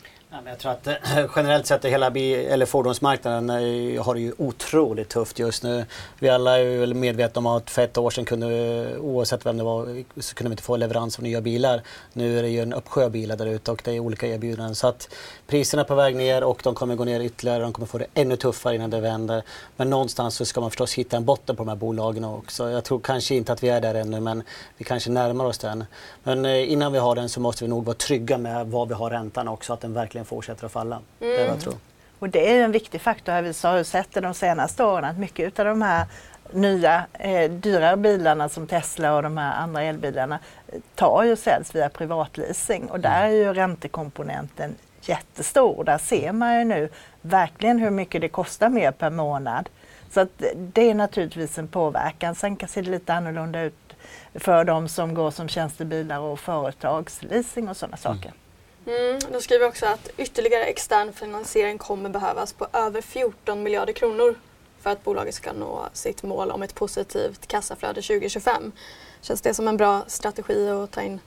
Men jag tror att eh, generellt sett i hela eller fordonsmarknaden eh, har det ju otroligt tufft just nu. Vi alla är väl medvetna om att för ett år sedan kunde oavsett vem det var så kunde vi inte få leverans av nya bilar. Nu är det ju en uppsjö bilar där ute och det är olika erbjudanden. Så att priserna är på väg ner och de kommer gå ner ytterligare. De kommer få det ännu tuffare innan det vänder. Men någonstans så ska man förstås hitta en botten på de här bolagen också. Jag tror kanske inte att vi är där ännu men vi kanske närmar oss den. Men eh, innan vi har den så måste vi nog vara trygga med var vi har räntan också, att den verkligen får fortsätter att falla. Mm. Det är vad jag tror. Och det är en viktig faktor. Vi har sett de senaste åren att mycket av de här nya eh, dyrare bilarna som Tesla och de här andra elbilarna eh, tar ju säljs via privatleasing och där är ju räntekomponenten jättestor. Där ser man ju nu verkligen hur mycket det kostar mer per månad. Så att det är naturligtvis en påverkan. Sen kan det se lite annorlunda ut för de som går som tjänstebilar och företagsleasing och sådana saker. Mm, Mm, de skriver också att ytterligare extern finansiering kommer behövas på över 14 miljarder kronor för att bolaget ska nå sitt mål om ett positivt kassaflöde 2025. Känns det som en bra strategi att ta in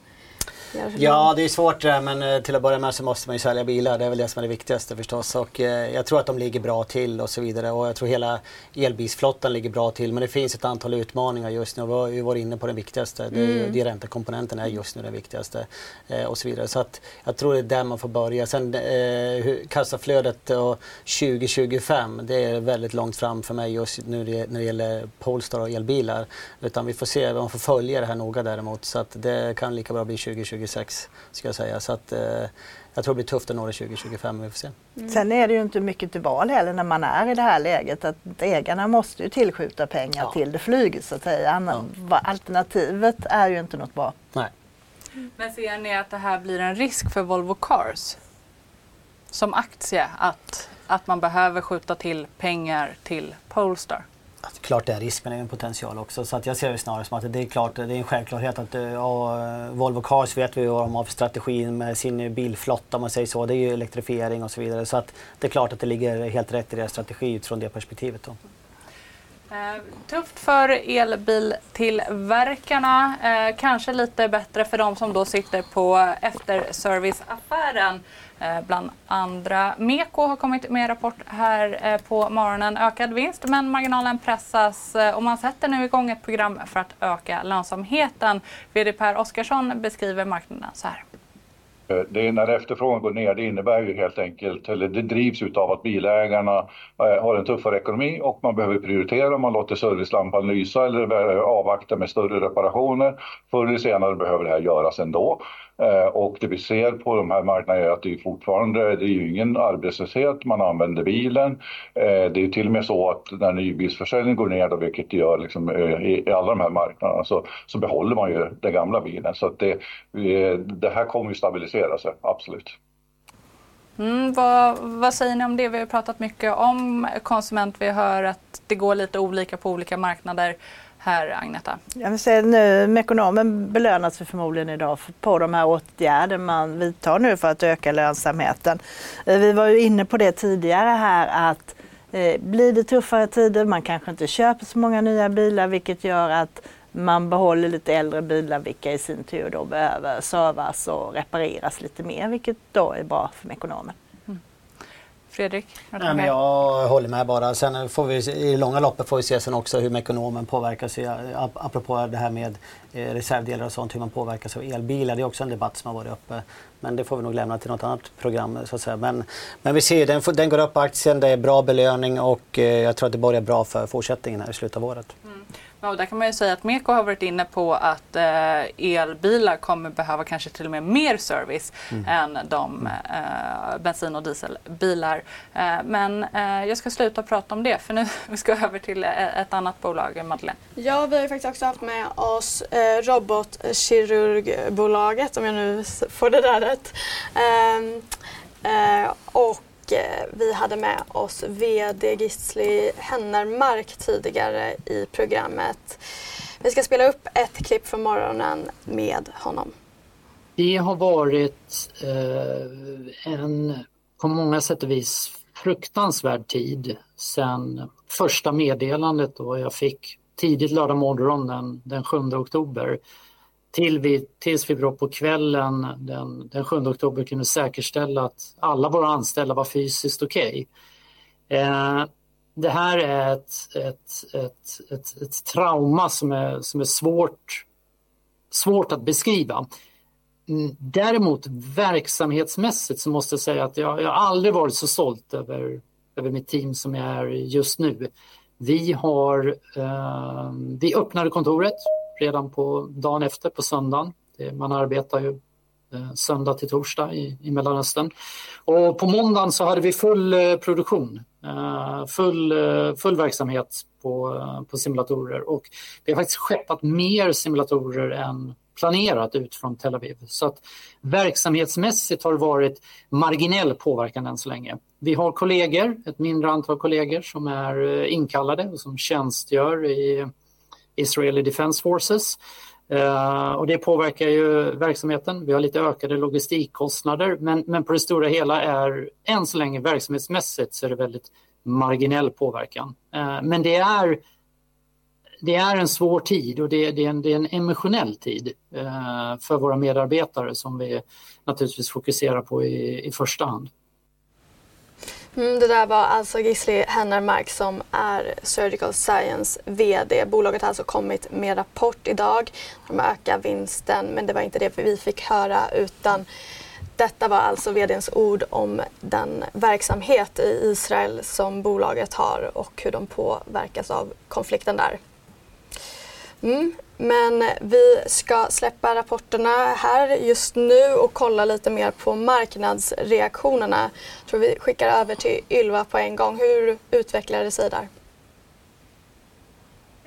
Ja, det är svårt det där men eh, till att börja med så måste man ju sälja bilar. Det är väl det som är det viktigaste förstås. Och eh, jag tror att de ligger bra till och så vidare. Och jag tror hela elbilsflottan ligger bra till. Men det finns ett antal utmaningar just nu. Vi har ju varit inne på den viktigaste. Det, mm. det räntekomponenten är just nu den viktigaste. Eh, och så vidare. Så att jag tror det är där man får börja. Sen eh, kassaflödet och 2025 det är väldigt långt fram för mig just nu när det gäller Polestar och elbilar. Utan vi får se, man får följa det här noga däremot. Så att det kan lika bra bli 2020 2026 ska jag säga. Så att, eh, jag tror det blir tufft att nå det 2025, vi får se. Mm. Sen är det ju inte mycket till val heller när man är i det här läget att ägarna måste ju tillskjuta pengar ja. till det flyget så att säga. Ja. Alternativet är ju inte något bra. Nej. Men ser ni att det här blir en risk för Volvo Cars som aktie att, att man behöver skjuta till pengar till Polestar? Alltså, klart det är risk men det är en potential också. Så att jag ser det snarare som att det är klart, det är en självklarhet att eh, ja, Volvo Cars vet vi vad de har för strategi med sin bilflotta om man säger så. Det är ju elektrifiering och så vidare. Så att det är klart att det ligger helt rätt i deras strategi utifrån det perspektivet. Då. Eh, tufft för elbiltillverkarna. Eh, kanske lite bättre för de som då sitter på efterserviceaffären. Eh, bland andra. Meko har kommit med rapport här eh, på morgonen. Ökad vinst men marginalen pressas eh, och man sätter nu igång ett program för att öka lönsamheten. VD Per Oskarsson beskriver marknaden så här. Det är när efterfrågan går ner, det innebär ju helt enkelt, eller det drivs utav att bilägarna har en tuffare ekonomi och man behöver prioritera, man låter servicelampan lysa eller avvakta med större reparationer. Förr eller senare behöver det här göras ändå. Eh, och det vi ser på de här marknaderna är att det är fortfarande det är ju ingen arbetslöshet, man använder bilen. Eh, det är till och med så att när nybilsförsäljningen går ner, då, vilket det gör liksom, eh, i alla de här marknaderna, så, så behåller man ju den gamla bilen. Så att det, det här kommer ju stabilisera sig, absolut. Mm, vad, vad, säger ni om det? Vi har pratat mycket om konsument. Vi hör att det går lite olika på olika marknader här Agneta? Jag vill säga nu, Mekonomen belönas förmodligen idag på de här åtgärder man vidtar nu för att öka lönsamheten. Eh, vi var ju inne på det tidigare här att eh, blir det tuffare tider, man kanske inte köper så många nya bilar vilket gör att man behåller lite äldre bilar vilka i sin tur då behöver servas och repareras lite mer vilket då är bra för Mekonomen. Fredrik? Nej, men jag håller med bara. Sen får vi i långa loppet får vi se sen också hur Mekonomen påverkas. Apropå det här med eh, reservdelar och sånt, hur man påverkas av elbilar. Det är också en debatt som har varit uppe. Men det får vi nog lämna till något annat program så att säga. Men, men vi ser, den, den går upp aktien, det är bra belöning och eh, jag tror att det börjar bra för fortsättningen här i slutet av året. Mm. Ja, där kan man ju säga att Meko har varit inne på att eh, elbilar kommer behöva kanske till och med mer service mm. än de eh, bensin och dieselbilar. Eh, men eh, jag ska sluta prata om det för nu vi ska över till eh, ett annat bolag, Madeleine. Ja, vi har ju faktiskt också haft med oss eh, robotkirurgbolaget om jag nu får det där rätt. Ehm, och eh, vi hade med oss VD Gisli Hennermark tidigare i programmet. Vi ska spela upp ett klipp från morgonen med honom. Det har varit eh, en på många sätt och vis fruktansvärd tid sedan första meddelandet då jag fick tidigt lördag morgon den, den 7 oktober till vi, tills vi på kvällen den, den 7 oktober kunde säkerställa att alla våra anställda var fysiskt okej. Okay. Eh, det här är ett, ett, ett, ett, ett trauma som är, som är svårt, svårt att beskriva. Mm, däremot verksamhetsmässigt så måste jag säga att jag, jag har aldrig varit så stolt över, över mitt team som jag är just nu. Vi, har, eh, vi öppnade kontoret redan på dagen efter, på söndagen. Man arbetar ju eh, söndag till torsdag i, i Mellanöstern. Och på måndagen så hade vi full eh, produktion, eh, full, full verksamhet på, på simulatorer och det har faktiskt skeppat mer simulatorer än planerat ut från Tel Aviv. Så att verksamhetsmässigt har det varit marginell påverkan än så länge. Vi har kollegor, ett mindre antal kollegor som är inkallade och som tjänstgör i Israeli Defense Forces. Uh, och det påverkar ju verksamheten. Vi har lite ökade logistikkostnader men, men på det stora hela är än så länge verksamhetsmässigt så är det väldigt marginell påverkan. Uh, men det är det är en svår tid och det, det, är, en, det är en emotionell tid eh, för våra medarbetare som vi naturligtvis fokuserar på i, i första hand. Mm, det där var alltså Gisli Hennermark som är Surgical Science VD. Bolaget har alltså kommit med rapport idag. De ökar vinsten men det var inte det vi fick höra utan detta var alltså VDns ord om den verksamhet i Israel som bolaget har och hur de påverkas av konflikten där. Mm. Men vi ska släppa rapporterna här just nu och kolla lite mer på marknadsreaktionerna. Jag tror vi skickar över till Ylva på en gång. Hur utvecklar det sig där?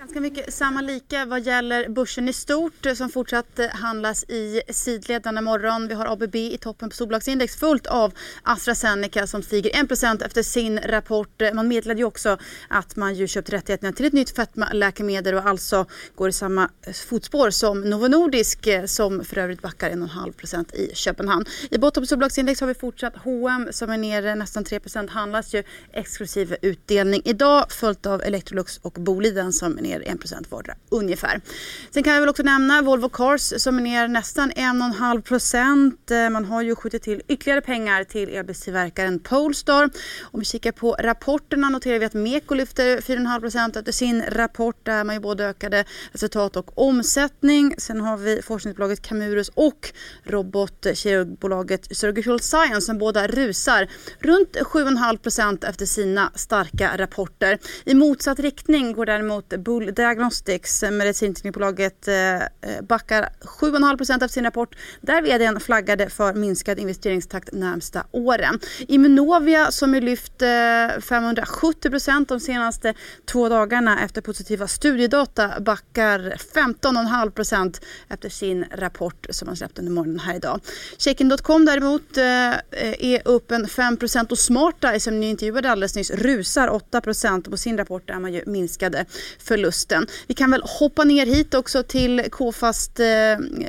Ganska mycket samma lika vad gäller börsen i stort eh, som fortsatt eh, handlas i sidled denna morgon. Vi har ABB i toppen på storbolagsindex fullt av AstraZeneca som stiger 1 efter sin rapport. Eh, man meddelade ju också att man ju köpt rättigheterna till ett nytt fetmaläkemedel och alltså går i samma fotspår som Novo Nordisk som för övrigt backar 1,5% i Köpenhamn. I botten på storbolagsindex har vi fortsatt H&M som är ner nästan 3% handlas ju exklusive utdelning idag följt av Electrolux och Boliden som är ner ner 1 vardera ungefär. Sen kan jag väl också nämna Volvo Cars som är ner nästan 1,5 procent. Eh, man har ju skjutit till ytterligare pengar till elbilstillverkaren Polestar. Om vi kikar på rapporterna noterar vi att Meko lyfter 4,5 procent efter sin rapport där man ju både ökade resultat och omsättning. Sen har vi forskningsbolaget Camurus och robotkirurgbolaget Surgical Science som båda rusar runt 7,5 procent efter sina starka rapporter. I motsatt riktning går däremot Bull Tool Diagnostics, eh, medicinteknikbolaget, eh, eh, backar 7,5% efter sin rapport där vdn flaggade för minskad investeringstakt närmsta åren. Immunovia som är lyft 570% de senaste två dagarna efter positiva studiedata backar 15,5% efter sin rapport som man släppte under morgonen här idag. Checkin.com däremot är upp en 5 och Smarta som ni intervjuade alldeles nyss rusar 8% på sin rapport där man ju minskade förluster förlusten. Vi kan väl hoppa ner hit också till K-fast, eh,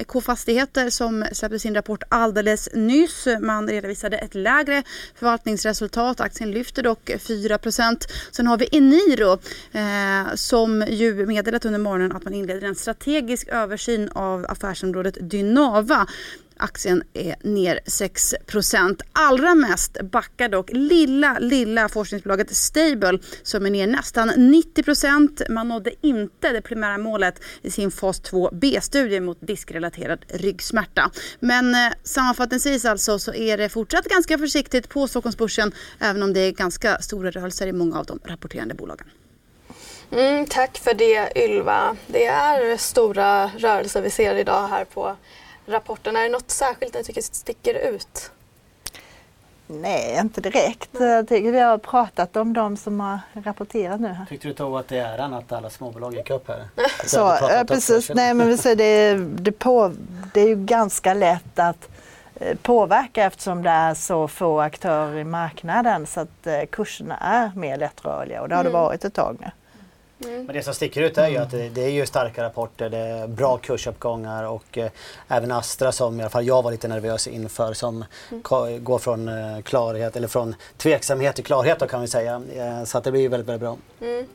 K-fastigheter som släppte sin rapport alldeles nyss. Man redovisade ett lägre förvaltningsresultat. Aktien lyfter dock 4% Sen har vi Eniro eh, som ju meddelat under morgonen att man inleder en strategisk översyn av affärsområdet Dynava. Aktien är ner 6% Allra mest backar dock lilla, lilla forskningsbolaget Stable som är ner nästan 90% Man nådde inte det primära målet i sin fas 2B-studie mot diskrelaterad ryggsmärta. Men eh, sammanfattningsvis alltså så är det fortsatt ganska försiktigt på Stockholmsbörsen även om det är ganska stora rörelser i många av de rapporterande bolagen. Mm, tack för det Ylva. Det är stora rörelser vi ser idag här på rapporten. Är det något särskilt ni tycker sticker ut? Nej, inte direkt. Jag tycker vi har pratat om de som har rapporterat nu. Tyckte du tog att det är äran att alla småbolag gick upp här? Så, precis. Nej, men vi säger det, det, på, det är ju ganska lätt att eh, påverka eftersom det är så få aktörer i marknaden så att eh, kurserna är mer lättrörliga och det har mm. det varit ett tag nu. Mm. Men det som sticker ut är ju att det, det, är ju starka rapporter, det är bra kursuppgångar och eh, även Astra som i alla fall jag var lite nervös inför som mm. går från eh, klarhet eller från tveksamhet till klarhet då kan vi säga. Eh, så att det blir väldigt, väldigt bra. Mm.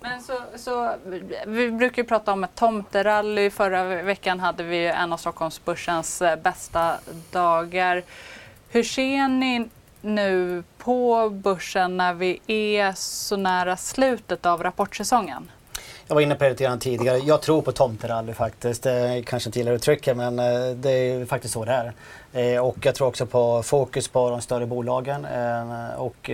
Men så, så, vi brukar ju prata om ett tomterally. Förra veckan hade vi en av Stockholmsbörsens eh, bästa dagar. Hur ser ni nu på börsen när vi är så nära slutet av rapportsäsongen? Jag var inne på det lite grann tidigare. Jag tror på tomterally faktiskt. Det kanske inte gillar uttrycket men eh, det är faktiskt så det är. Eh, och jag tror också på fokus på de större bolagen. Eh, och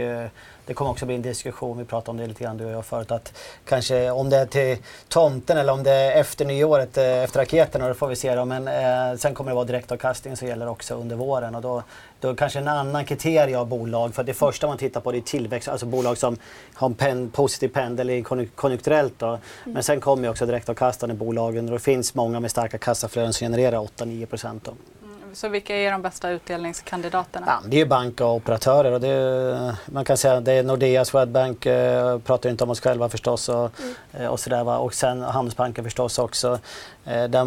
det kommer också bli en diskussion, vi pratade om det lite grann du och jag förut, att kanske om det är till tomten eller om det är efter nyåret, eh, efter raketerna, det får vi se då. Men eh, sen kommer det vara direktavkastning som gäller också under våren och då, då kanske en annan kriterie av bolag. För det första man tittar på det är tillväxt, alltså bolag som har en pen, positiv pendel konjunkturellt. Då. Men sen kommer ju också direktavkastande bolagen och det finns många med starka kassaflöden som genererar 8-9 procent. Så vilka är de bästa utdelningskandidaterna? Ja, det är bank och operatörer. Och det är, man kan säga det är Nordea, Swedbank, eh, pratar inte om oss själva förstås och, mm. Eh, och sådär. Va? Och sen Handelsbanken förstås också. Eh, där,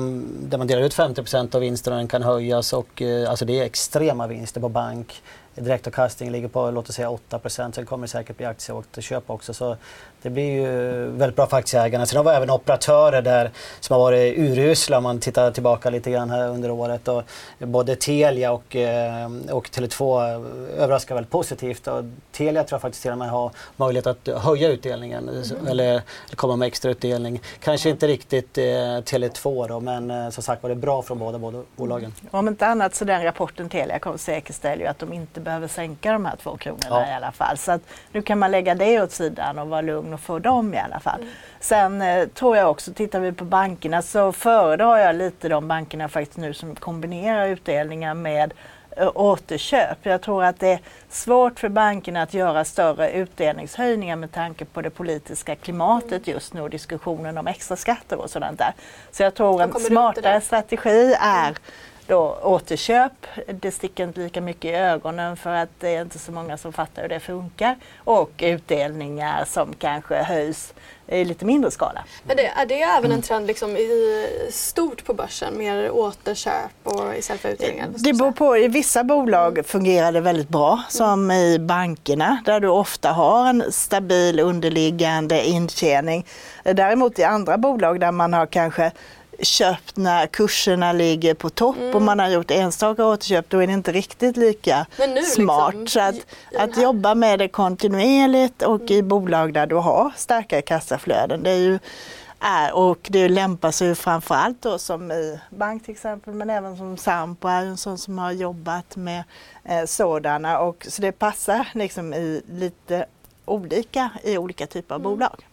där man delar ut 50% av vinsten och den kan höjas. Och, eh, alltså det är extrema vinster på bank direktavkastningen ligger på låt oss säga 8 Sen kommer det säkert bli aktieköp också. Så det blir ju väldigt bra för aktieägarna. Sen har vi även operatörer där som har varit urusla om man tittar tillbaka lite grann här under året. Och både Telia och, eh, och Tele2 överraskar väldigt positivt. Och Telia tror jag faktiskt till och med har möjlighet att höja utdelningen mm. eller, komma med extra utdelning. Kanske inte riktigt eh, Tele2 då men eh, som sagt var det bra från båda, båda bolagen. Om inte annat så den rapporten Telia kommer säkerställa ju att de inte behöver sänka de här två kronorna ja. i alla fall. Så att nu kan man lägga det åt sidan och vara lugn och få dem i alla fall. Mm. Sen eh, tror jag också, tittar vi på bankerna så föredrar jag lite de bankerna faktiskt nu som kombinerar utdelningar med eh, återköp. Jag tror att det är svårt för bankerna att göra större utdelningshöjningar med tanke på det politiska klimatet just nu och diskussionen om extra skatter och sådant där. Så jag tror en smartare strategi är då återköp, det sticker inte lika mycket i ögonen för att det är inte så många som fattar hur det funkar. Och utdelningar som kanske höjs i lite mindre skala. Men det, är det även en trend liksom i stort på börsen, mer återköp och istället för utdelningar? Det beror på, i vissa bolag fungerar det väldigt bra, som i bankerna där du ofta har en stabil underliggande intjäning. Däremot i andra bolag där man har kanske köpt när kurserna ligger på topp mm. och man har gjort enstaka återköp, då är det inte riktigt lika smart. Liksom, så att, att jobba med det kontinuerligt och mm. i bolag där du har starka kassaflöden, det är ju är, och det lämpar sig framförallt då som i bank till exempel men även som Sampo är en sån som har jobbat med eh, sådana och så det passar liksom i lite olika i olika typer av mm. bolag.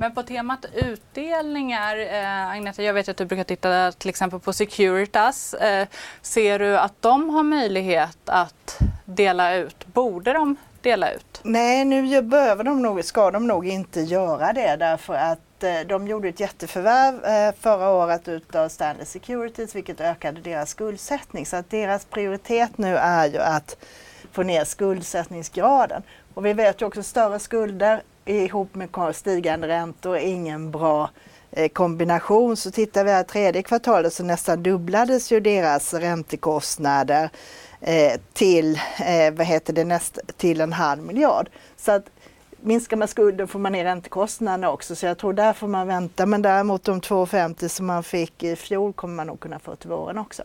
Men på temat utdelningar, eh, Agneta, jag vet att du brukar titta till exempel på Securitas. Eh, ser du att de har möjlighet att dela ut? Borde de dela ut? Nej, nu behöver de nog, ska de nog inte göra det därför att eh, de gjorde ett jätteförvärv eh, förra året utav Stanley Securities vilket ökade deras skuldsättning. Så att deras prioritet nu är ju att få ner skuldsättningsgraden. Och vi vet ju också större skulder ihop med stigande räntor ingen bra eh, kombination. Så tittar vi här tredje kvartalet så nästan dubblades ju deras räntekostnader eh, till, eh, vad heter det, näst, till en halv miljard. Så att minskar man skulden får man ner räntekostnaderna också så jag tror där får man vänta. Men däremot de 2,50 som man fick i fjol kommer man nog kunna få till våren också.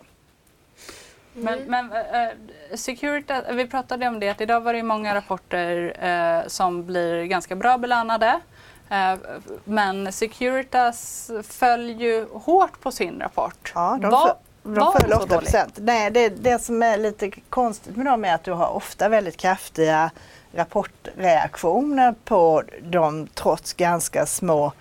Men, mm. men uh, Security, vi pratade om det att idag var det många rapporter uh, som blir ganska bra belönade. Uh, men Securitas föll ju hårt på sin rapport. Ja, de, Va, de föll 8 procent. Nej, det, det som är lite konstigt med dem är att du har ofta väldigt kraftiga rapportreaktioner på dem trots ganska små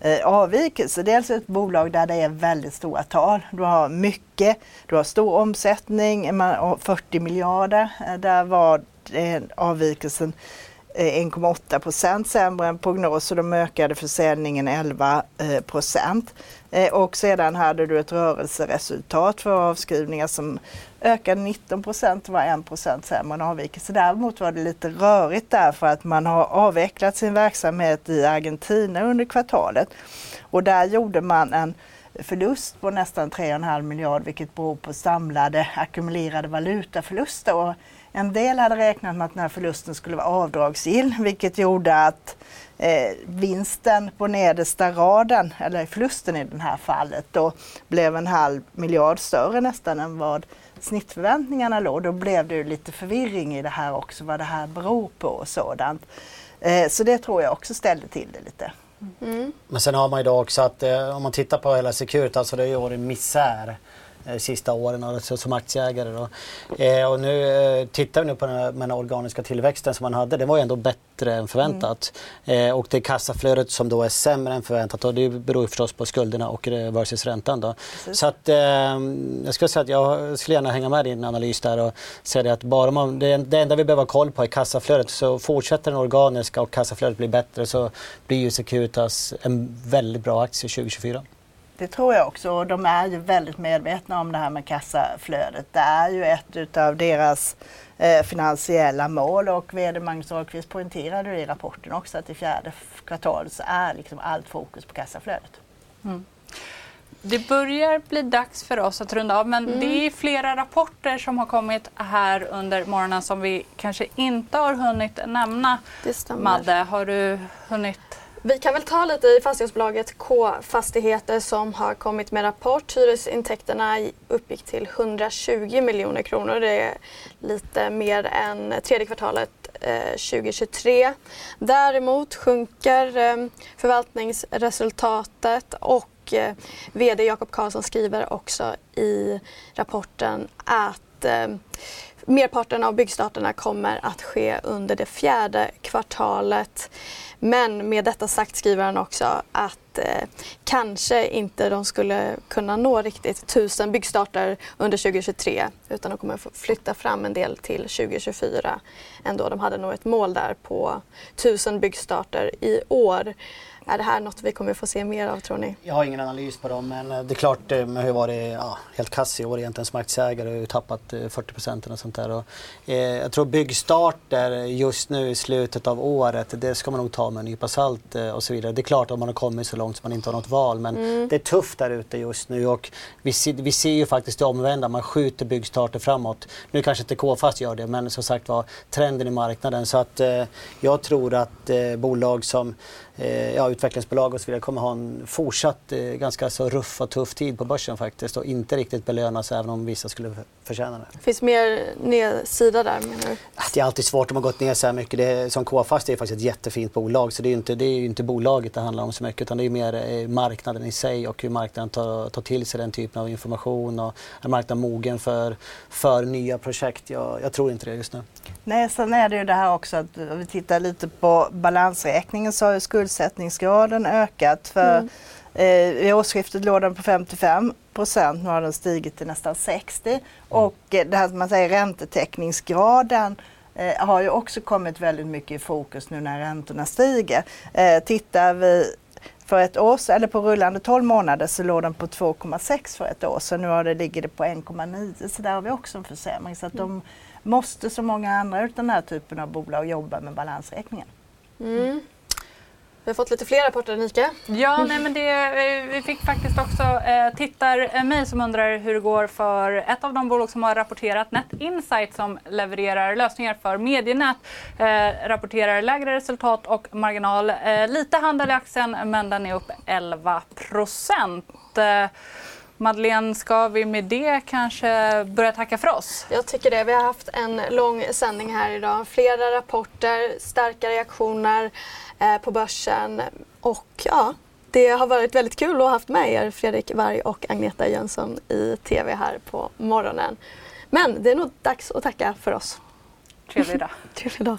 eh, avvikelse. Dels alltså ett bolag där det är väldigt stora tal. Du har mycket, du har stor omsättning, eh, 40 miljarder. Eh, där var eh, avvikelsen 1,8 procent sämre än prognos och de ökade försäljningen 11 procent. Och sedan hade du ett rörelseresultat för avskrivningar som ökade 19 procent, var 1 procent sämre än avvikelse. Däremot var det lite rörigt därför att man har avvecklat sin verksamhet i Argentina under kvartalet. Och där gjorde man en förlust på nästan 3,5 miljard vilket beror på samlade ackumulerade valutaförluster. Och En del hade räknat med att den här förlusten skulle vara avdragsgill vilket gjorde att eh, vinsten på nedersta raden, eller förlusten i det här fallet, då blev en halv miljard större nästan än vad snittförväntningarna låg. Då blev det lite förvirring i det här också, vad det här beror på och sådant. Eh, så det tror jag också ställde till det lite. Mm. Men sen har man ju då också att eh, om man tittar på hela Securitas så det har ju varit misär eh, sista åren alltså, som aktieägare. Då. Eh, och nu eh, tittar vi nu på den, här, den organiska tillväxten som man hade. Det var ju ändå bättre än förväntat. Mm. Eh, och det kassaflödet som då är sämre än förväntat och det beror förstås på skulderna och eh, versus räntan. Då. Så att eh, jag skulle säga att jag skulle gärna hänga med i din analys där och säga att bara man, det, det enda vi behöver ha koll på är kassaflödet. Så fortsätter den organiska och kassaflödet blir bättre så blir ju Securitas en väldigt bra aktie 2024. Det tror jag också och de är ju väldigt medvetna om det här med kassaflödet. Det är ju ett av deras eh, finansiella mål och VD Magnus Ahlqvist poängterade i rapporten också att i fjärde kvartalet så är liksom allt fokus på kassaflödet. Mm. Det börjar bli dags för oss att runda av men mm. det är flera rapporter som har kommit här under morgonen som vi kanske inte har hunnit nämna. Madde, har du hunnit vi kan väl ta lite i fastighetsbolaget K-fastigheter som har kommit med rapport. Hyresintäkterna uppgick till 120 miljoner kronor. Det är lite mer än tredje kvartalet eh, 2023. Däremot sjunker eh, förvaltningsresultatet och eh, VD Jakob Karlsson skriver också i rapporten att merparten av byggstarterna kommer att ske under det fjärde kvartalet. Men med detta sagt skriver han också att eh, kanske inte de skulle kunna nå riktigt tusen byggstarter under 2023 utan de kommer flytta fram en del till 2024 ändå. De hade nog ett mål där på tusen byggstarter i år. Är det här något vi kommer få se mer av tror ni? Jag har ingen analys på dem men eh, det är klart det eh, har varit ja, helt kass i år egentligen som aktieägare och har tappat 40 eh, procent och sånt där. Och, eh, jag tror byggstarter just nu i slutet av året det ska man nog ta med en nypa salt eh, och så vidare. Det är klart om man har kommit så långt så man inte har något val men mm. det är tufft där ute just nu och vi, ser, vi ser ju faktiskt det omvända, man skjuter byggstarter framåt. Nu kanske inte K-fast gör det men som sagt var trenden i marknaden så att eh, jag tror att bolag som Eh, ja, utvecklingsbolag och så vidare kommer ha en fortsatt eh, ganska så ruff och tuff tid på börsen faktiskt och inte riktigt belönas även om vissa skulle förtjäna det. Finns mer nedsida där menar du? Det är alltid svårt om man gått ner så här mycket. Det är, som KFast är faktiskt ett jättefint bolag så det är ju inte, det är inte bolaget det handlar om så mycket utan det är mer eh, marknaden i sig och hur marknaden tar, tar till sig den typen av information och är marknaden mogen för, för nya projekt? Jag, jag tror inte det just nu. Nej, sen är det ju det här också att om vi tittar lite på balansräkningen så har skuldsättningsgraden ökat. För mm. eh, I årsskiftet låg den på 55 procent, nu har den stigit till nästan 60 mm. och eh, det här som man säger räntetäckningsgraden eh, har ju också kommit väldigt mycket i fokus nu när räntorna stiger. Eh, tittar vi för ett år eller på rullande 12 månader så låg den på 2,6 för ett år sedan. Nu har det, ligger det på 1,9 så där har vi också en försämring. Så att de måste som många andra av den här typen av bolag jobba med balansräkningen. Mm. Vi har fått lite fler rapporter, Annika. Ja, nej, men det, vi fick faktiskt också eh, tittar eh, som undrar hur det går för ett av de bolag som har rapporterat, Net Insight som levererar lösningar för medienät, eh, rapporterar lägre resultat och marginal. Eh, lite handel i aktien men den är upp 11 procent. Eh, Madeleine, ska vi med det kanske börja tacka för oss? Jag tycker det. Vi har haft en lång sändning här idag. Flera rapporter, starka reaktioner eh, på börsen och ja, det har varit väldigt kul att ha haft med er Fredrik Varg och Agneta Jönsson i TV här på morgonen. Men det är nog dags att tacka för oss. Trevlig dag. Trevlig dag.